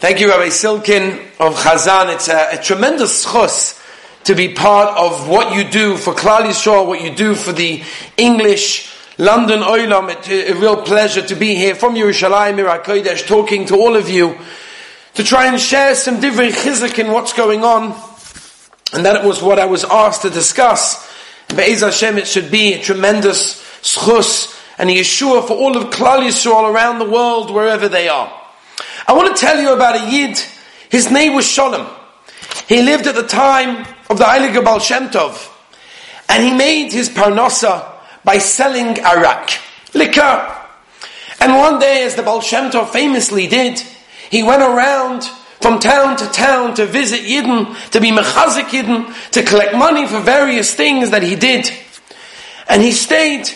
Thank you, Rabbi Silkin of Chazan. It's a, a tremendous chus to be part of what you do for Klal Yisrael, what you do for the English London Oilam. It's a, a real pleasure to be here from Yerushalayim, Kodesh, talking to all of you to try and share some divrei chizuk in what's going on. And that was what I was asked to discuss. Be'ez Hashem, it should be a tremendous schus and a Yeshua for all of Klal Yisrael around the world, wherever they are. I want to tell you about a Yid. His name was Sholem. He lived at the time of the Heilige Baal Shem Tov. And he made his parnasa by selling arak, liquor. And one day, as the Baal Shem Tov famously did, he went around from town to town to visit Yidden, to be mechazik Yidden, to collect money for various things that he did. And he stayed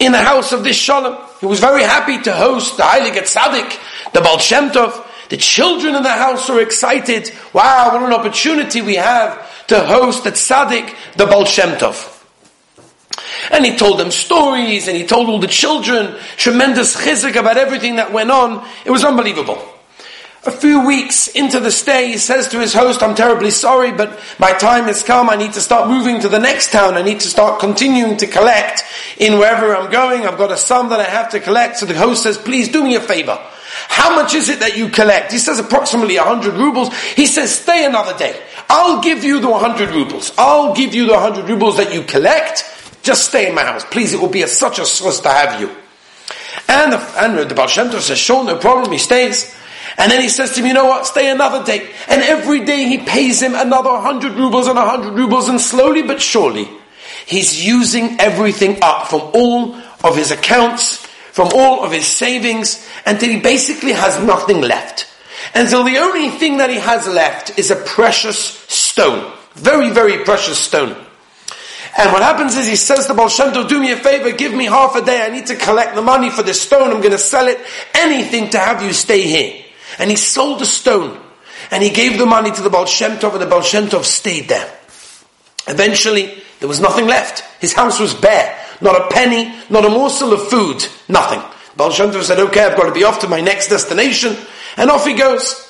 in the house of this Shalom. He was very happy to host the Heilige Tzaddik, the Baal Shem Tov. The children in the house were excited. Wow, what an opportunity we have to host the Tzaddik, the Baal Shem Tov. And he told them stories, and he told all the children tremendous chizuk about everything that went on. It was unbelievable. A few weeks into the stay, he says to his host, I'm terribly sorry, but my time has come. I need to start moving to the next town. I need to start continuing to collect in wherever I'm going. I've got a sum that I have to collect. So the host says, please do me a favor. How much is it that you collect? He says approximately 100 rubles. He says, stay another day. I'll give you the 100 rubles. I'll give you the 100 rubles that you collect. Just stay in my house. Please, it will be a, such a source to have you. And the, and the Baal Shem Tov says, sure, no problem. He stays. And then he says to him, you know what, stay another day. And every day he pays him another 100 rubles and 100 rubles, and slowly but surely, he's using everything up from all of his accounts, from all of his savings, until he basically has nothing left. Until the only thing that he has left is a precious stone. Very, very precious stone. And what happens is he says to Baal do me a favor, give me half a day, I need to collect the money for this stone, I'm going to sell it, anything to have you stay here. And he sold the stone. And he gave the money to the Baal and the Baal stayed there. Eventually, there was nothing left. His house was bare. Not a penny, not a morsel of food, nothing. Baal Shem Tov said, okay, I've got to be off to my next destination. And off he goes.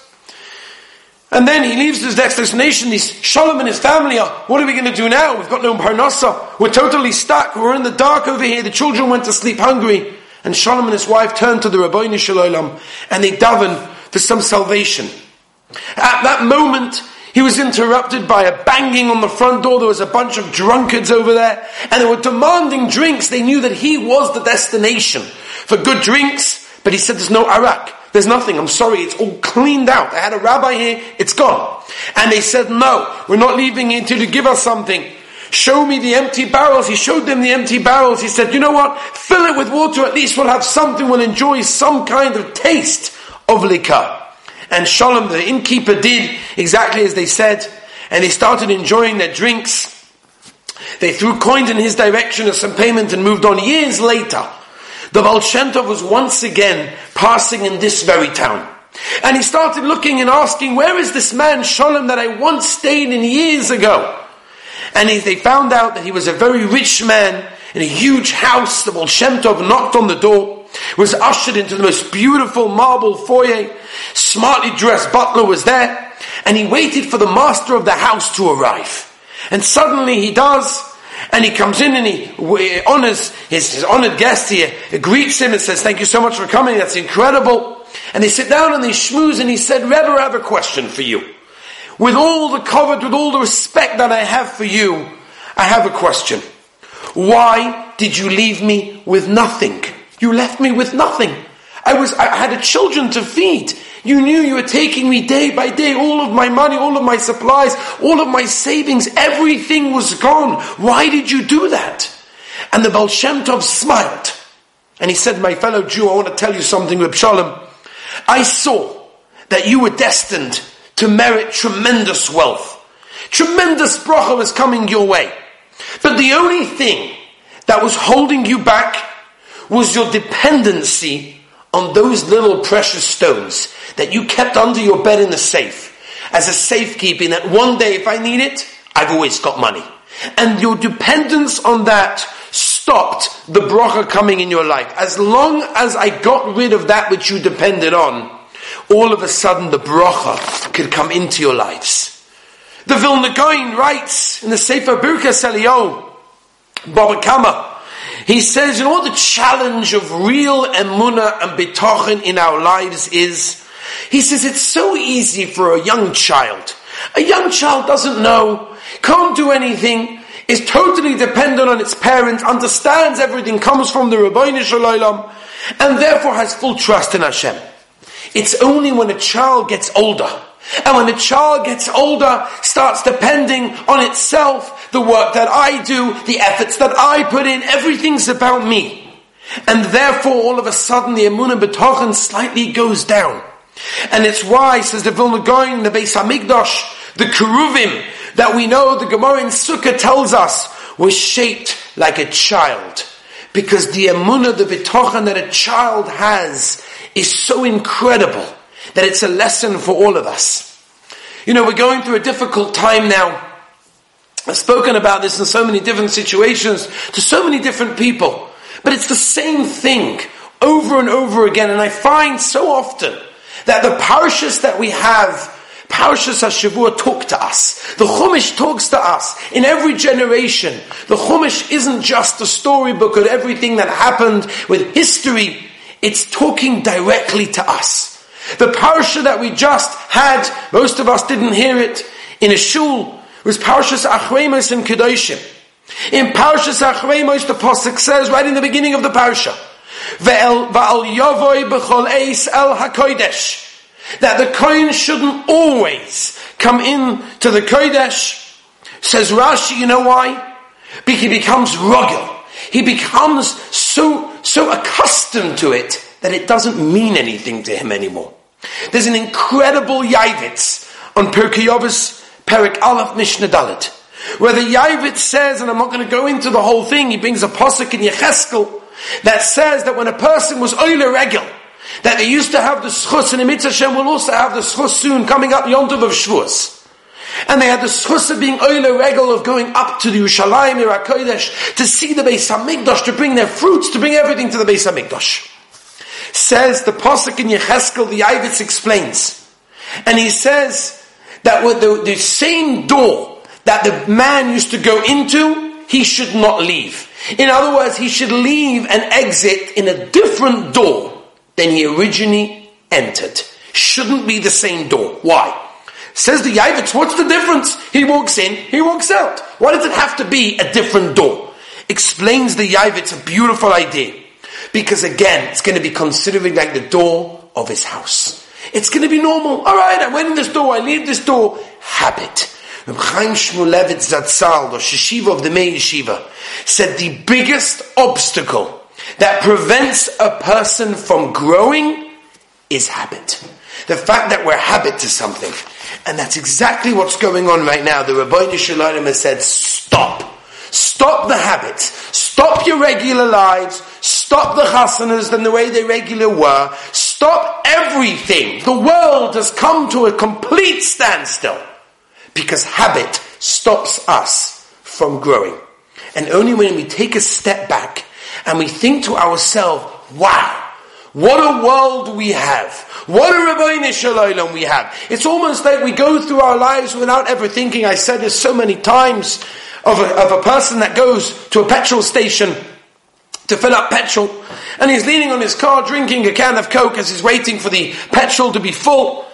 And then he leaves his next destination. These Shalom and his family are, what are we going to do now? We've got no parnasa. We're totally stuck. We're in the dark over here. The children went to sleep hungry. And Shalom and his wife turned to the Ribono Shel Olam and they daven for some salvation. At that moment, he was interrupted by a banging on the front door. There was a bunch of drunkards over there, and they were demanding drinks. They knew that he was the destination for good drinks, but he said, There's no arak. There's nothing. I'm sorry. It's all cleaned out. I had a rabbi here. It's gone. And they said, No, we're not leaving until you give us something. Show me the empty barrels. He showed them the empty barrels. He said, You know what? Fill it with water. At least we'll have something. We'll enjoy some kind of taste of liquor. And Shalom, the innkeeper, did exactly as they said, and they started enjoying their drinks. They threw coins in his direction as some payment and moved on. Years later, the Baal was once again passing in this very town. And he started looking and asking, where is this man, Shalom, that I once stayed in years ago? And he, they found out that he was a very rich man in a huge house. The Baal knocked on the door was ushered into the most beautiful marble foyer. Smartly dressed butler was there, and he waited for the master of the house to arrive. And suddenly he does, and he comes in and he honors his, his honored guest. He greets him and says, "Thank you so much for coming. That's incredible." And they sit down and they schmooze, and he said, "Rebbe, I have a question for you. With all the covet, with all the respect that I have for you, I have a question. Why did you leave me with nothing?" You left me with nothing. I was, I had a children to feed. You knew you were taking me day by day, all of my money, all of my supplies, all of my savings, everything was gone. Why did you do that? And the Baal Shem Tov smiled. And he said, my fellow Jew, I want to tell you something, Reb Shalom. I saw that you were destined to merit tremendous wealth. Tremendous bracha was coming your way. But the only thing that was holding you back was your dependency on those little precious stones that you kept under your bed in the safe as a safekeeping that one day if I need it, I've always got money. And your dependence on that stopped the bracha coming in your life. As long as I got rid of that which you depended on, all of a sudden the bracha could come into your lives. The Vilna Gaon writes in the Sefer Birkas Eliyahu, Baba Kama, he says, you know what the challenge of real emunah and betochen in our lives is? He says it's so easy for a young child. A young child doesn't know, can't do anything, is totally dependent on its parents, understands everything, comes from the Ribono Shel Olam, and therefore has full trust in Hashem. It's only when a child gets older, and when a child gets older, starts depending on itself, the work that I do, the efforts that I put in, everything's about me. And therefore, all of a sudden, the Emunah B'tochen slightly goes down. And it's why, says the Vilna Gaon, the Beis Hamikdash, the Keruvim, that we know the Gemara in Sukkah tells us, was shaped like a child. Because the Emunah, the B'tochen that a child has, is so incredible that it's a lesson for all of us. You know, we're going through a difficult time now. I've spoken about this in so many different situations to so many different people. But it's the same thing over and over again. And I find so often that the parshas that we have, parshas HaShavua talk to us. The Chumash talks to us in every generation. The Chumash isn't just a storybook of everything that happened with history. It's talking directly to us. The parsha that we just had, most of us didn't hear it, in a shul, was Parshas Acharei Mos in Kedoshim. In Parshas Acharei Mos, the Pasuk says, right in the beginning of the Parsha, Va'al yavoy b'chol eis el hakodesh. That the Kohen shouldn't always come in to the Kodesh. Says Rashi, you know why? Because he becomes rugged. He becomes so, so accustomed to it that it doesn't mean anything to him anymore. There's an incredible Yavitz on Pirkei Avos Perik Aleph Mishnah Daled, where the Yavitz says, and I'm not going to go into the whole thing, he brings a posuk in Yecheskel that says that when a person was Oile Regel, that they used to have the schus, and Emitz Hashem will also have the schus soon coming up Yontov of Shavuos. And they had the schus of being oile regel of going up to the Yerushalayim, Irakodesh, to see the Beis Hamikdash, to bring their fruits, to bring everything to the Beis Hamikdash. Says the Pasuk in Yecheskel, the Yavitz explains. And he says that with the, the same door that the man used to go into, he should not leave. In other words, he should leave and exit in a different door than he originally entered. Shouldn't be the same door. Why? Says the Yavitz, what's the difference? He walks in, he walks out. Why does it have to be a different door? Explains the Yavitz a beautiful idea. Because again, it's going to be considering like the door of his house. It's going to be normal. All right, I went in this door, I leave this door. Habit. Reb Chaim Shmulevitz Zatzal, the Shishiva of the Mir Yeshiva, said the biggest obstacle that prevents a person from growing is habit. The fact that we're habit to something. And that's exactly what's going on right now. The Ribono Shel Olam has said, stop. Stop the habits. Stop your regular lives. Stop the chasanas than the way they regular were. Stop everything. The world has come to a complete standstill because habit stops us from growing. And only when we take a step back and we think to ourselves, wow, what a world we have. What a Ribono Shel Olam we have. It's almost like we go through our lives without ever thinking, I said this so many times, of a, of a person that goes to a petrol station to fill up petrol, and he's leaning on his car drinking a can of Coke as he's waiting for the petrol to be full,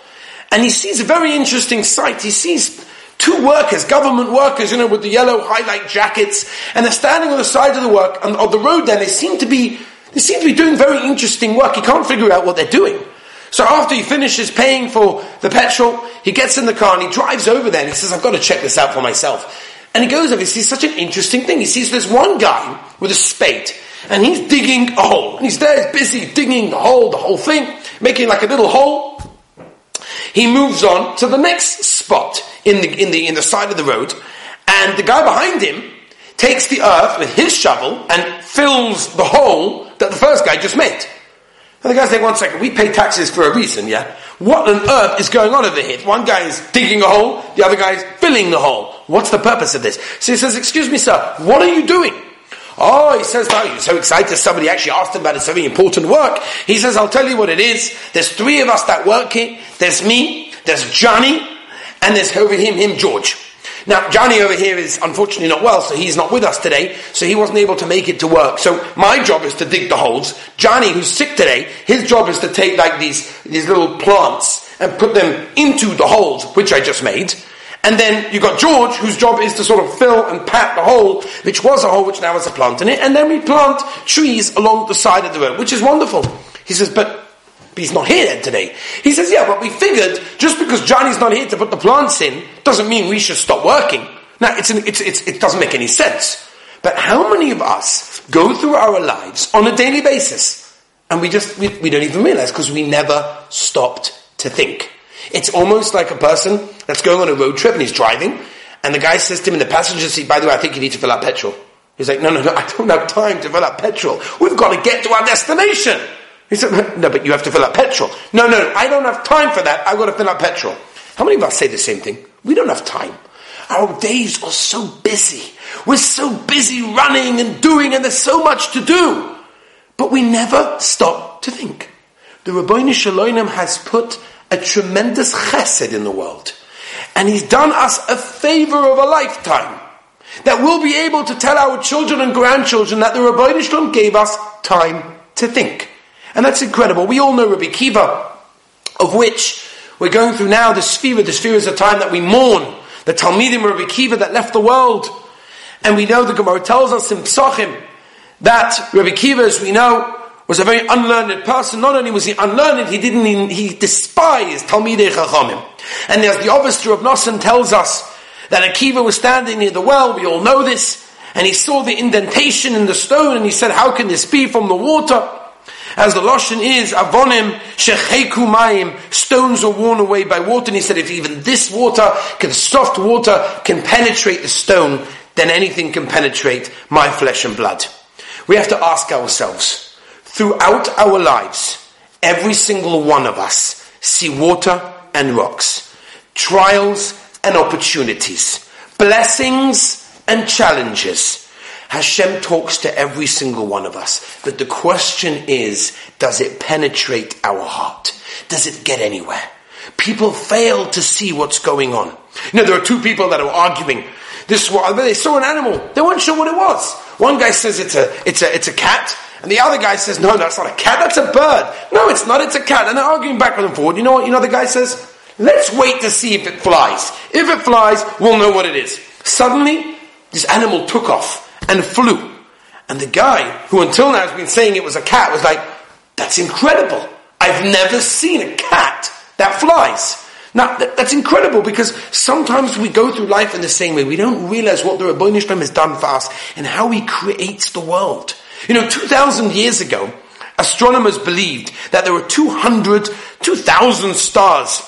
and he sees a very interesting sight. He sees two workers, government workers, you know, with the yellow highlight jackets, and they're standing on the side of the work, and of the road there, they seem to be, they seem to be doing very interesting work. He can't figure out what they're doing. So after he finishes paying for the petrol, he gets in the car and he drives over there and he says, I've got to check this out for myself. And he goes over, he sees such an interesting thing. He sees this one guy with a spade, and he's digging a hole. And he's there, busy digging the hole, the whole thing, making like a little hole. He moves on to the next spot in the, in the, in the side of the road, and the guy behind him takes the earth with his shovel and fills the hole that the first guy just made. And the guy's like, one second, we pay taxes for a reason, yeah? What on earth is going on over here? One guy is digging a hole, the other guy is filling the hole. What's the purpose of this? So he says, excuse me sir, what are you doing? Oh, he says, oh, you're so excited somebody actually asked him about his very important work. He says, I'll tell you what it is. There's three of us that work here. There's me, there's Johnny, and there's over him, him, George. Now, Johnny over here is unfortunately not well, so he's not with us today, so he wasn't able to make it to work. So my job is to dig the holes. Johnny, who's sick today, his job is to take like these, these little plants and put them into the holes, which I just made. And then you've got George, whose job is to sort of fill and pat the hole, which was a hole, which now has a plant in it. And then we plant trees along the side of the road, which is wonderful. He says, but he's not here today. He says, yeah, but we figured just because Johnny's not here to put the plants in doesn't mean we should stop working. Now, it's, an, it's, it's, it doesn't make any sense. But how many of us go through our lives on a daily basis and we just, we, we don't even realize because we never stopped to think? It's almost like a person that's going on a road trip and he's driving, and the guy says to him in the passenger seat, by the way, I think you need to fill up petrol. He's like, no, no, no, I don't have time to fill up petrol. We've got to get to our destination. He said, no, but you have to fill up petrol. No, no, I don't have time for that. I've got to fill up petrol. How many of us say the same thing? We don't have time. Our days are so busy. We're so busy running and doing, and there's so much to do. But we never stop to think. The Ribono Shel Olam has put a tremendous chesed in the world. And He's done us a favor of a lifetime. That we'll be able to tell our children and grandchildren that the Ribono Shel Olam gave us time to think. And that's incredible. We all know Rabbi Akiva, of which we're going through now the Sphira. The Sphira is a time that we mourn. The Talmidim Rabbi Akiva that left the world. And we know the Gemara tells us in Psachim that Rabbi Akiva, as we know, was a very unlearned person. Not only was he unlearned, he didn't even, he despised Talmidei Chachamim. And as the officer of Nosson tells us that Akiva was standing near the well, we all know this, and he saw the indentation in the stone, and he said, how can this be from the water? As the Lashon is, Avonim Shecheku Mayim, stones are worn away by water, and he said, if even this water, can, soft water, can penetrate the stone, then anything can penetrate my flesh and blood. We have to ask ourselves, Throughout our lives, every single one of us see water and rocks, trials and opportunities, blessings and challenges. Hashem talks to every single one of us. But the question is, does it penetrate our heart? Does it get anywhere? People fail to see what's going on. You know, there are two people that are arguing. This, they saw an animal. They weren't sure what it was. One guy says it's a, it's a, it's a cat. And the other guy says, no, that's not a cat, that's a bird. No, it's not, it's a cat. And they're arguing backwards and forward. You know what? You know the guy says? Let's wait to see if it flies. If it flies, we'll know what it is. Suddenly, this animal took off and flew. And the guy, who until now has been saying it was a cat, was like, that's incredible. I've never seen a cat that flies. Now, that's incredible because sometimes we go through life in the same way. We don't realize what the Ribono Shel Olam has done for us and how he creates the world. You know, 2,000 years ago, astronomers believed that there were 200, 2,000 stars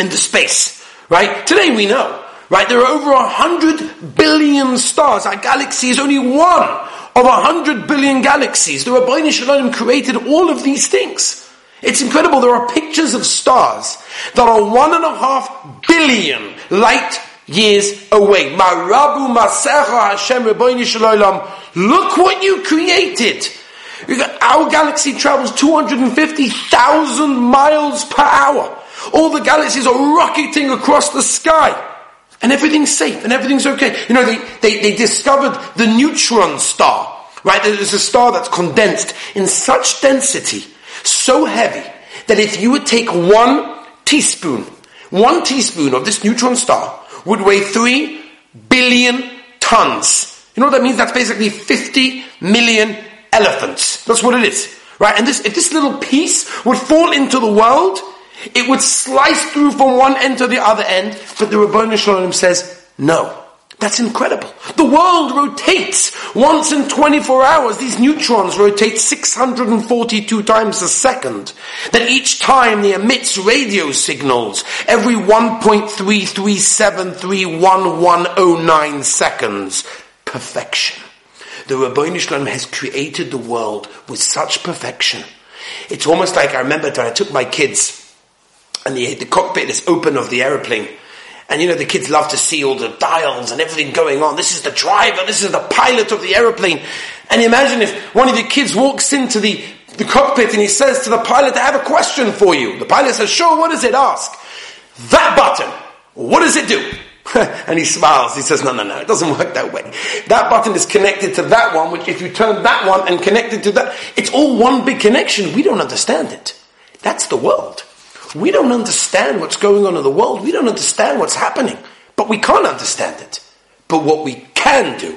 in the space, right? Today we know, right? There are over 100 billion stars. Our galaxy is only one of 100 billion galaxies. The Ribono Shel Olam created all of these things. It's incredible. There are pictures of stars that are one and a half billion light years away. Marabu Hashem. Look what you created. Our galaxy travels 250,000 miles per hour. All the galaxies are rocketing across the sky. And everything's safe and everything's okay. You know, they, they, they discovered the neutron star. Right? There's a star that's condensed in such density, so heavy, that if you would take one teaspoon, one teaspoon of this neutron star, would weigh 3 billion tons. You know what that means? That's basically 50 million elephants. That's what it is. Right? And this, if this little piece would fall into the world, it would slice through from one end to the other end, but the Ribono Shel Olam says, no. That's incredible. The world rotates once in 24 hours. These neutrons rotate 642 times a second. That each time they emits radio signals every 1.33731109 seconds. Perfection. The Rabbi has created the world with such perfection. It's almost like I remember when I took my kids and the, the cockpit is open of the aeroplane And you know, the kids love to see all the dials and everything going on. This is the driver, this is the pilot of the aeroplane. And imagine if one of the kids walks into the, the cockpit and he says to the pilot, I have a question for you. The pilot says, sure, what does it ask? That button, what does it do? and he smiles. He says, no, no, no, it doesn't work that way. That button is connected to that one, which if you turn that one and connect it to that, it's all one big connection. We don't understand it. That's the world. We don't understand what's going on in the world. We don't understand what's happening. But we can't understand it. But what we can do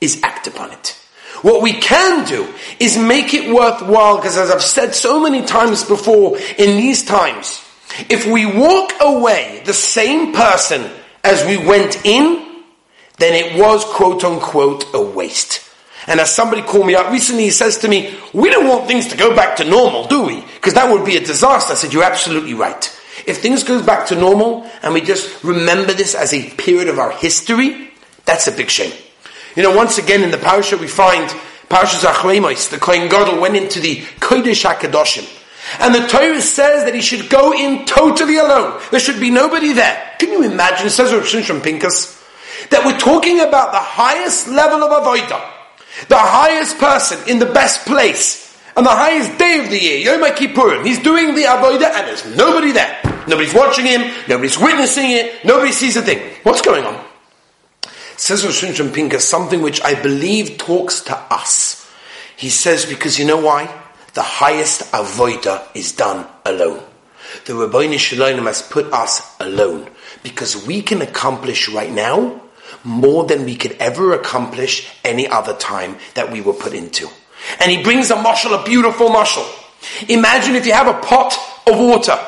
is act upon it. What we can do is make it worthwhile, because as I've said so many times before, in these times, if we walk away the same person as we went in, then it was quote unquote a waste. And as somebody called me up recently, he says to me, we don't want things to go back to normal, do we? Because that would be a disaster. I said, you're absolutely right. If things go back to normal and we just remember this as a period of our history, that's a big shame. You know, once again in the parasha we find Parashas Acharei Mos, the Kohen Gadol went into the Kodesh HaKadoshim. And the Torah says that he should go in totally alone. There should be nobody there. Can you imagine, says Rav Shimshon Pinkus, that we're talking about the highest level of avodah, the highest person in the best place, and the highest day of the year, Yom Kippurim. He's doing the avodah and there's nobody there. Nobody's watching him, nobody's witnessing it, nobody sees a thing. What's going on? Says Shimshon Pinkus something which I believe talks to us. He says, because you know why? the highest avodah is done alone. The Ribono Shel Olam has put us alone because we can accomplish right now more than we could ever accomplish any other time that we were put into. And he brings a mushal, a beautiful mushal. Imagine if you have a pot of water.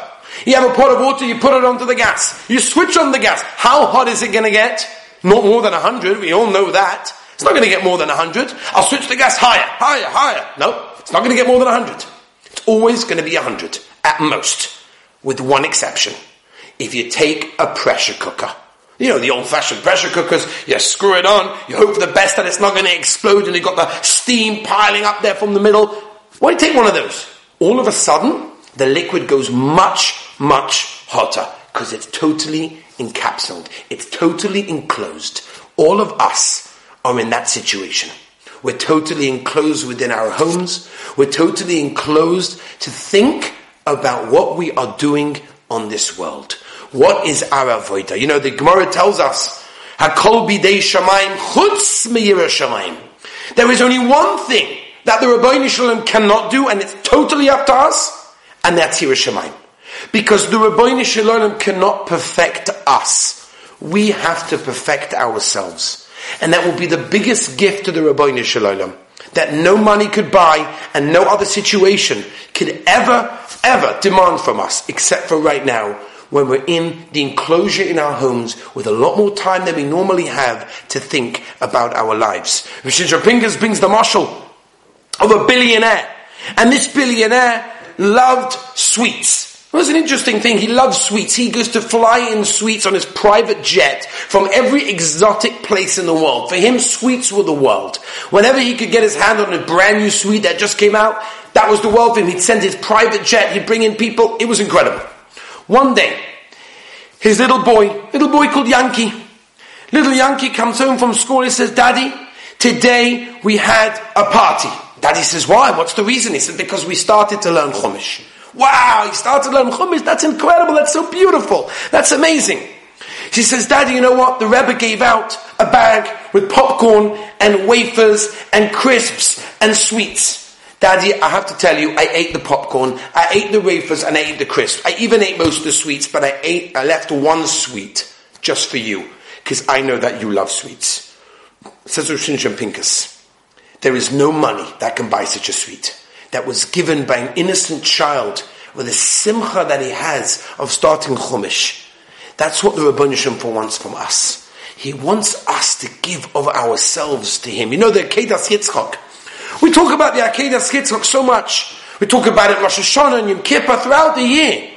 You have a pot of water, you put it onto the gas. You switch on the gas. How hot is it going to get? Not more than 100. We all know that. It's not going to get more than 100. I'll switch the gas higher, higher, higher. No. It's not going to get more than 100. It's always going to be 100, at most, with one exception. If you take a pressure cooker, you know, the old fashioned pressure cookers, you screw it on, you hope for the best that it's not going to explode and you've got the steam piling up there from the middle. Why take one of those? All of a sudden, the liquid goes much, much hotter because it's totally encapsulated. It's totally enclosed. All of us are in that situation. We're totally enclosed within our homes. We're totally enclosed to think about what we are doing on this world. What is our avodah? You know, the Gemara tells us, Hakol bidei shamayim chutz shamayim. There is only one thing that the Ribono Shel Olam cannot do, and it's totally up to us, and that's yiras shamayim. Because the Ribono Shel Olam cannot perfect us. We have to perfect ourselves. And that will be the biggest gift to the Ribono Shel Olam that no money could buy and no other situation could ever, ever demand from us except for right now when we're in the enclosure in our homes with a lot more time than we normally have to think about our lives. Rishin Pinkus brings the marshal of a billionaire. And this billionaire loved sweets. It was an interesting thing. He loves sweets. He goes to fly in sweets on his private jet from every exotic place in the world. For him, sweets were the world. Whenever he could get his hand on a brand new sweet that just came out, that was the world for him. He'd send his private jet. He'd bring in people. It was incredible. One day, his little boy, little boy called Yankee, little Yankee comes home from school. He says, Daddy, today we had a party. Daddy says, why? What's the reason? He said, because we started to learn Chumash. Wow, he started to learn Chumash. That's incredible. That's so beautiful. That's amazing. She says, Daddy, you know what? The Rebbe gave out a bag with popcorn and wafers and crisps and sweets. Daddy, I have to tell you, I ate the popcorn, I ate the wafers, and I ate the crisps. I even ate most of the sweets, but I ate, I left one sweet just for you, because I know that you love sweets. Says Roshin Pinkus, there is no money that can buy such a sweet that was given by an innocent child with the simcha that he has of starting Chumash. That's what the Rabban for wants from us. He wants us to give of ourselves to him. You know the Akedas Yitzchak. We talk about the Akedas Yitzchak so much. We talk about it Rosh Hashanah and Yom Kippur throughout the year.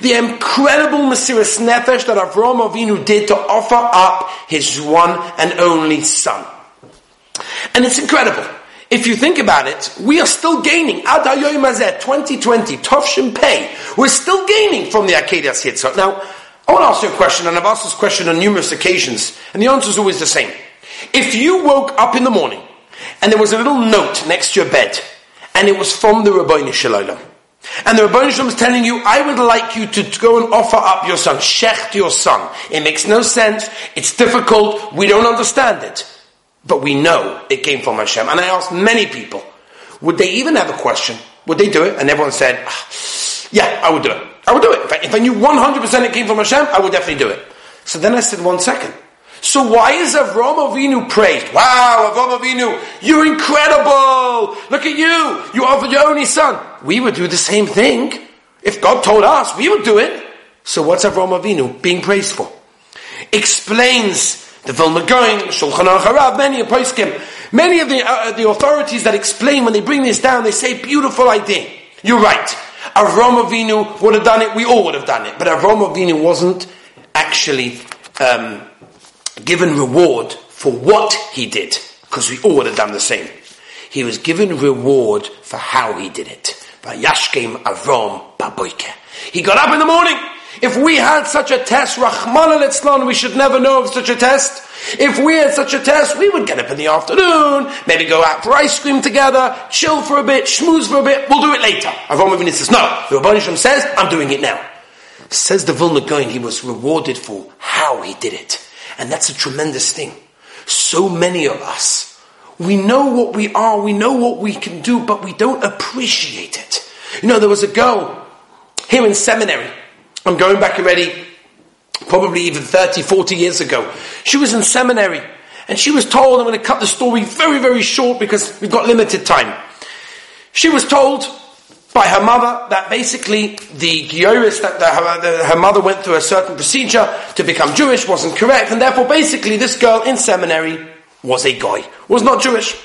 The incredible Mesiras Nefesh that Avraham Avinu did to offer up his one and only son. And it's incredible. If you think about it, we are still gaining. Ad hayoyim 2020, Tovshim Pei. We're still gaining from the Akedas Yitzchak. Now, I want to ask you a question, and I've asked this question on numerous occasions, and the answer is always the same. If you woke up in the morning, and there was a little note next to your bed, and it was from the Ribono Shel Olam, and the Ribono Shel Olam is telling you, I would like you to go and offer up your son, shecht your son. It makes no sense, it's difficult, we don't understand it. But we know it came from Hashem. And I asked many people, would they even have a question? Would they do it? And everyone said, ah, yeah, I would do it. I would do it. If I, if I knew 100% it came from Hashem, I would definitely do it. So then I said, one second. So why is Avram Avinu praised? Wow, Avram Avinu, you're incredible! Look at you! You offered your only son. We would do the same thing. If God told us, we would do it. So what's Avram Avinu being praised for? Explains the Vilna Gaon, Shulchan Aruch many of Poskim, many of the, uh, the authorities that explain when they bring this down, they say, beautiful idea. You're right. Avram Avinu would have done it, we all would have done it. But Avram Avinu wasn't actually um, given reward for what he did, because we all would have done the same. He was given reward for how he did it. Yashkem Avram Baboike. He got up in the morning. If we had such a test, Rahman al we should never know of such a test. If we had such a test, we would get up in the afternoon, maybe go out for ice cream together, chill for a bit, schmooze for a bit, we'll do it later. Avram Avinu says, no. The Rabban says, I'm doing it now. Says the Vilna Gaon, he was rewarded for how he did it. And that's a tremendous thing. So many of us, we know what we are, we know what we can do, but we don't appreciate it. You know, there was a girl here in seminary. I'm going back already, probably even 30, 40 years ago. She was in seminary and she was told, I'm going to cut the story very, very short because we've got limited time. She was told by her mother that basically the Gioris, that the, her, her, mother went through a certain procedure to become Jewish wasn't correct, and therefore basically this girl in seminary was a guy, was not Jewish.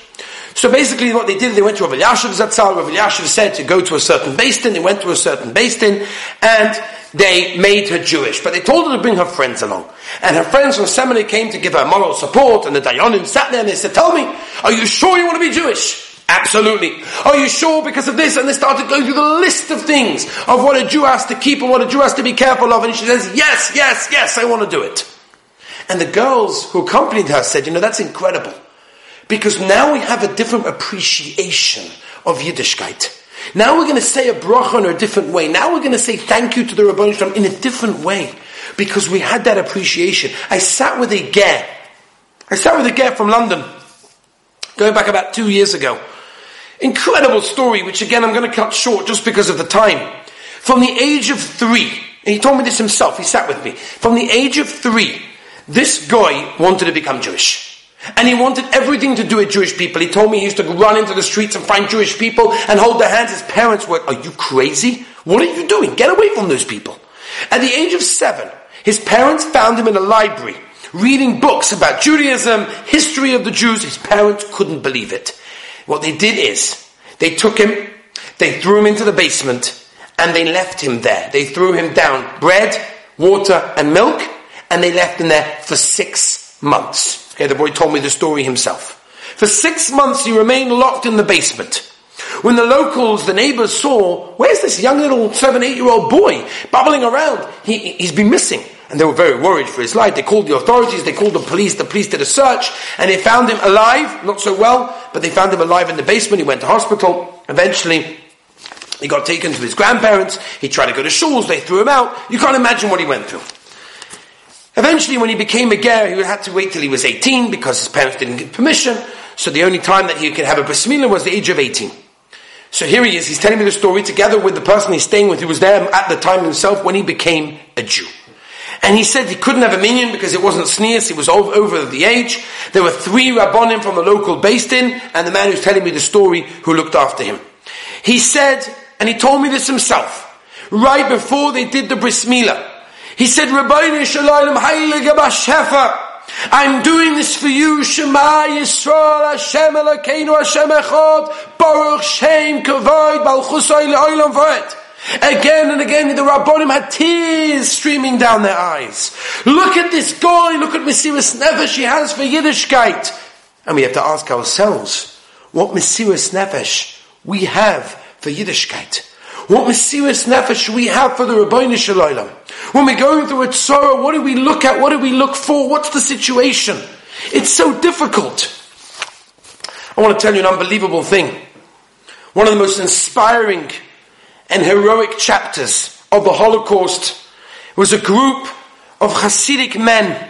So basically what they did, they went to Rav Elyashiv Zatzal, Rav Elyashiv said to go to a certain Din, they went to a certain Din, and they made her Jewish, but they told her to bring her friends along. And her friends from seminary came to give her moral support, and the Dayanim sat there and they said, tell me, are you sure you want to be Jewish? Absolutely. Are you sure because of this? And they started going through the list of things of what a Jew has to keep and what a Jew has to be careful of. And she says, yes, yes, yes, I want to do it. And the girls who accompanied her said, you know, that's incredible. Because now we have a different appreciation of Yiddishkeit. Now we're going to say a bracha in a different way. Now we're going to say thank you to the Ribono Shel Olam in a different way. Because we had that appreciation. I sat with a ger. I sat with a ger from London. Going back about two years ago. Incredible story, which again I'm going to cut short just because of the time. From the age of three, he told me this himself, he sat with me. From the age of three, this guy wanted to become Jewish. And he wanted everything to do with Jewish people. He told me he used to run into the streets and find Jewish people and hold their hands. His parents were, are you crazy? What are you doing? Get away from those people. At the age of seven, his parents found him in a library reading books about Judaism, history of the Jews. His parents couldn't believe it. What they did is, they took him, they threw him into the basement, and they left him there. They threw him down bread, water, and milk, and they left him there for six months. Okay, the boy told me the story himself. For six months he remained locked in the basement. When the locals, the neighbors saw, where's this young little seven, eight year old boy bubbling around? He, he's been missing. And they were very worried for his life. They called the authorities, they called the police, the police did a search, and they found him alive, not so well, but they found him alive in the basement. He went to hospital. Eventually, he got taken to his grandparents. He tried to go to shuls, they threw him out. You can't imagine what he went through. Eventually, when he became a ger, he had to wait till he was 18 because his parents didn't give permission. So the only time that he could have a bris milah was the age of 18. So here he is, he's telling me the story together with the person he's staying with, who was there at the time himself when he became a Jew. And he said he couldn't have a minyan because it wasn't sneers, he was over, the age. There were three rabbonim from the local Beis Din, and the man who's telling me the story who looked after him. He said, and he told me this himself, right before they did the bris milah, he said, Ribono Shel Olam I'm doing this for you, Shema Yisrael, Hashem Elokeinu, Hashem Echad, Baruch Shem Kavod, Balchusay Le'olam V'et. Again and again, the Rabbonim had tears streaming down their eyes. Look at this guy, look at Mesiris Nefesh he has for Yiddishkeit. And we have to ask ourselves, what Mesiris Nefesh we have for Yiddishkeit? What Mesiris Nefesh we have for the Ribono Shel Olam? When we're going through a sorrow, what do we look at? What do we look for? What's the situation? It's so difficult. I want to tell you an unbelievable thing. One of the most inspiring and heroic chapters of the Holocaust was a group of Hasidic men,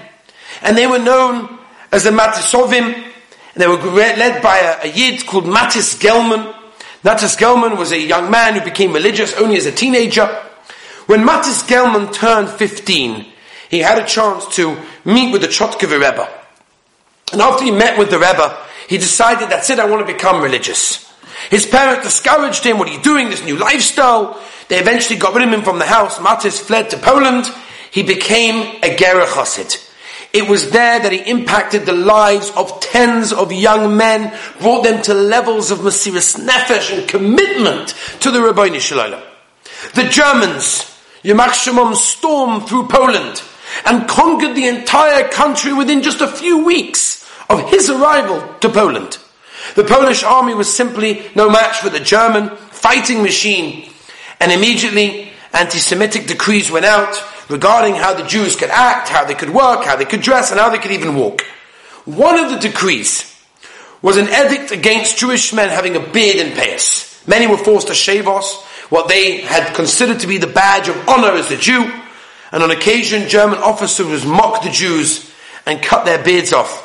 and they were known as the Matisovim, they were led by a, a Yid called Matis Gelman. Matis Gelman was a young man who became religious only as a teenager. When Matis Gelman turned 15, he had a chance to meet with the Chortkover Rebbe. And after he met with the Rebbe, he decided, that's it, I want to become religious. His parents discouraged him, what are you doing, this new lifestyle? They eventually got rid of him from the house. Matis fled to Poland. He became a Gerrer Chassid. It was there that he impacted the lives of tens of young men, brought them to levels of Mesiris Nefesh and commitment to the Ribono Shel Olam. The Germans, Yamach stormed through Poland and conquered the entire country within just a few weeks of his arrival to Poland. The Polish army was simply no match for the German fighting machine, and immediately anti-Semitic decrees went out regarding how the Jews could act, how they could work, how they could dress, and how they could even walk. One of the decrees was an edict against Jewish men having a beard and payas. Many were forced to shave off what they had considered to be the badge of honor as a Jew, and on occasion German officers mocked the Jews and cut their beards off.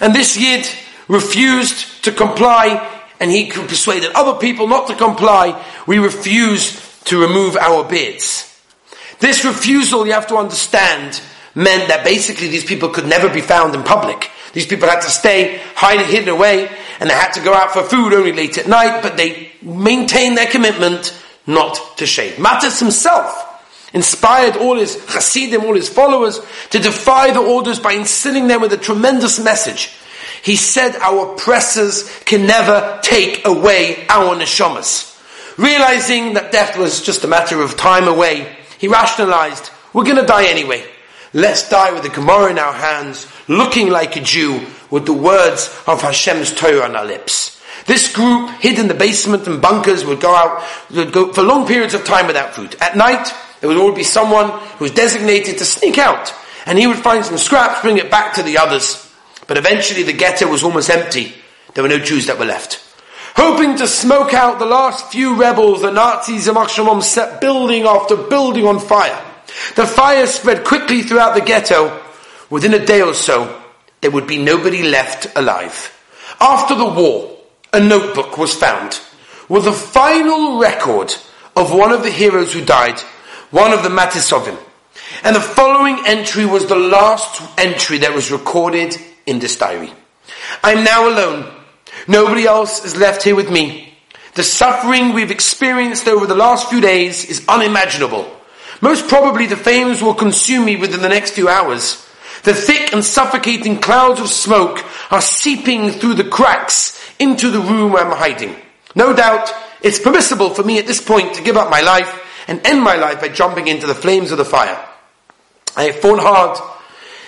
And this Yid refused to comply, and he persuaded other people not to comply. We refused to remove our beards. This refusal, you have to understand, meant that basically these people could never be found in public. These people had to stay hidden, hidden away, and they had to go out for food only late at night, but they maintained their commitment not to shave. Matis himself inspired all his chassidim, all his followers, to defy the orders by instilling them with a tremendous message. He said our oppressors can never take away our neshamas. Realizing that death was just a matter of time away, he rationalized, we're going to die anyway. Let's die with the Gemara in our hands, looking like a Jew, with the words of Hashem's Torah on our lips. This group, hid in the basement and bunkers, would go out would go for long periods of time without food. At night, there would always be someone who was designated to sneak out, and he would find some scraps, bring it back to the others. But eventually the ghetto was almost empty. There were no Jews that were left. Hoping to smoke out the last few rebels, the Nazis and Shalom set building after building on fire. The fire spread quickly throughout the ghetto. Within a day or so, there would be nobody left alive. After the war, a notebook was found with the final record of one of the heroes who died, one of the Matisovim. And the following entry was the last entry that was recorded in this diary. I'm now alone Nobody else is left here with me. The suffering we've experienced over the last few days is unimaginable. Most probably the flames will consume me within the next few hours. The thick and suffocating clouds of smoke are seeping through the cracks into the room I'm hiding. No doubt it's permissible for me at this point to give up my life and end my life by jumping into the flames of the fire. I have fought hard.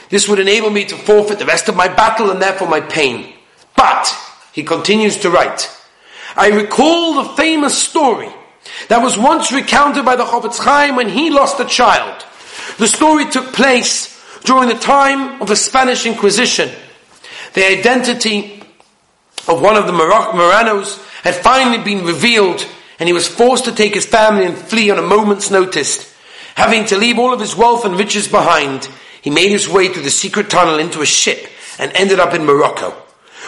This would enable me to forfeit the rest of my battle and therefore my pain. But he continues to write, I recall the famous story that was once recounted by the Chofetz Chaim when he lost a child. The story took place during the time of the Spanish Inquisition. The identity of one of the Marranos had finally been revealed and he was forced to take his family and flee on a moment's notice. Having to leave all of his wealth and riches behind, he made his way through the secret tunnel into a ship and ended up in Morocco.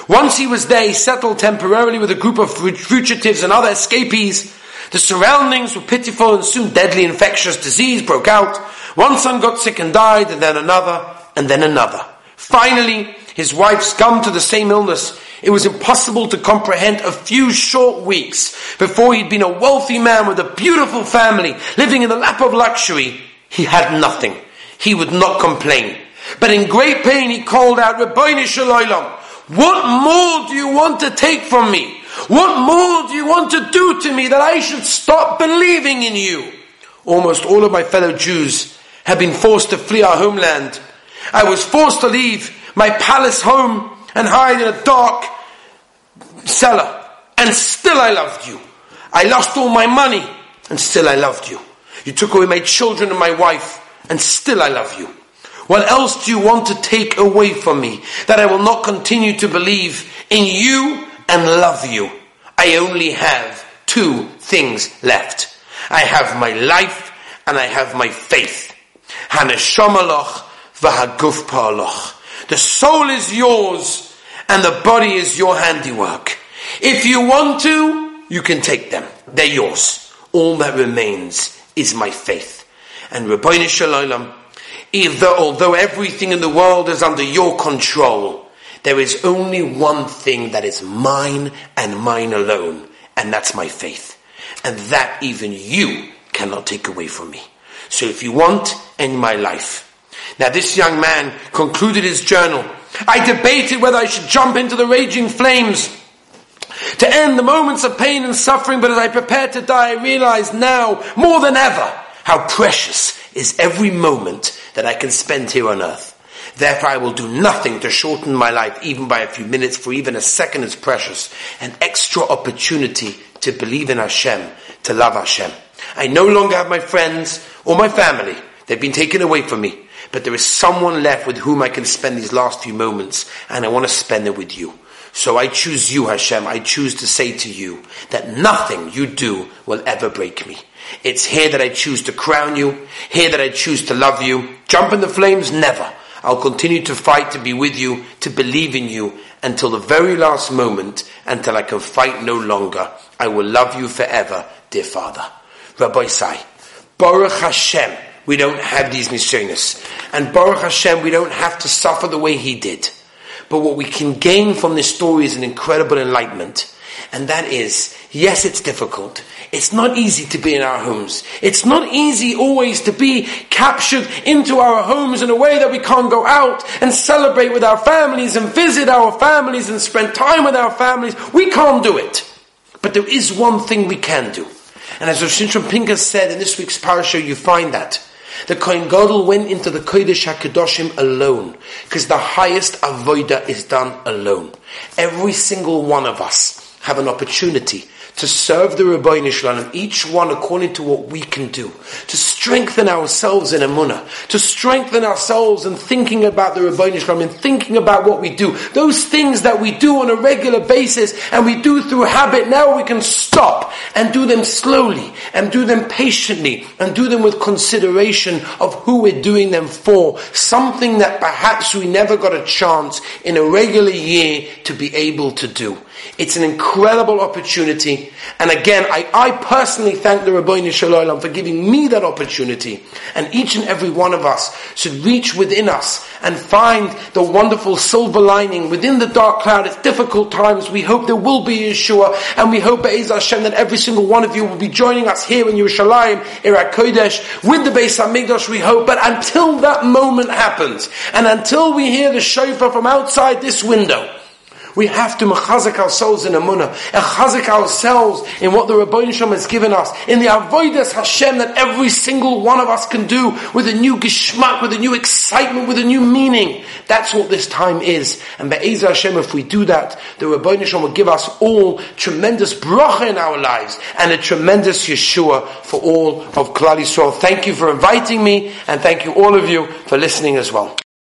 Once he was there, he settled temporarily with a group of fugitives and other escapees. The surroundings were pitiful and soon deadly infectious disease broke out. One son got sick and died and then another and then another. Finally, his wife succumbed to the same illness. It was impossible to comprehend a few short weeks before he'd been a wealthy man with a beautiful family, living in the lap of luxury. He had nothing. He would not complain. But in great pain he called out, Ribono Shel Olam, what more do you want to take from me? What more do you want to do to me that I should stop believing in you? Almost all of my fellow Jews have been forced to flee our homeland. I was forced to leave my palace home and hide in a dark cellar. And still I loved you. I lost all my money, and still I loved you. You took away my children and my wife, and still I love you. What else do you want to take away from me that I will not continue to believe in you and love you? I only have two things left. I have my life and I have my faith. Haneshamaloch v'haguf The soul is yours and the body is your handiwork. If you want to, you can take them. They're yours. All that remains is my faith. And Ribono Shel Olam, although everything in the world is under your control, there is only one thing that is mine and mine alone, and that's my faith. And that even you cannot take away from me. So if you want, end my life. Now this young man concluded his journal. I debated whether I should jump into the raging flames to end the moments of pain and suffering, but as I prepared to die, I realized now, more than ever, how precious is every moment that I can spend here on earth. Therefore, I will do nothing to shorten my life, even by a few minutes, for even a second is precious. An extra opportunity to believe in Hashem, to love Hashem. I no longer have my friends or my family. They've been taken away from me. But there is someone left with whom I can spend these last few moments, and I want to spend it with you. So I choose you, Hashem. I choose to say to you that nothing you do will ever break me. It's here that I choose to crown you, here that I choose to love you. Jump in the flames, never. I'll continue to fight to be with you, to believe in you until the very last moment, until I can fight no longer. I will love you forever, dear Father. Rabbosai, Baruch Hashem, we don't have these nisyonos. And Baruch Hashem, we don't have to suffer the way he did. But what we can gain from this story is an incredible enlightenment. And that is, yes, it's difficult. It's not easy to be in our homes. It's not easy always to be captured into our homes in a way that we can't go out and celebrate with our families and visit our families and spend time with our families. We can't do it. But there is one thing we can do. And as Rosh Pinkus said in this week's parasha, you find that. The Kohen Gadol went into the Kodesh HaKadoshim alone, because the highest avodah is done alone. Every single one of us have an opportunity to serve the Ribono Shel Olam, each one according to what we can do, to strengthen ourselves in Emunah, to strengthen ourselves in thinking about the Ribono Shel Olam and thinking about what we do. Those things that we do on a regular basis and we do through habit, now we can stop and do them slowly and do them patiently and do them with consideration of who we're doing them for. Something that perhaps we never got a chance in a regular year to be able to do. It's an incredible opportunity. And again, I, I personally thank the Ribono Shel Olam for giving me that opportunity. And each and every one of us should reach within us and find the wonderful silver lining within the dark cloud. It's difficult times. We hope there will be Yeshua. And we hope, Be'ez Hashem, that every single one of you will be joining us here in Yerushalayim, Ir HaKodesh, with the Beis HaMikdash, we hope. But until that moment happens, and until we hear the shofar from outside this window, we have to mechazik ourselves in Emunah, mechazik ourselves in what the Ribono Shel Olam has given us, in the avodas Hashem that every single one of us can do with a new geschmack, with a new excitement, with a new meaning. That's what this time is. And Be'ez Hashem, if we do that, the Ribono Shel Olam will give us all tremendous bracha in our lives and a tremendous Yeshua for all of Klal Yisrael. Thank you for inviting me and thank you all of you for listening as well.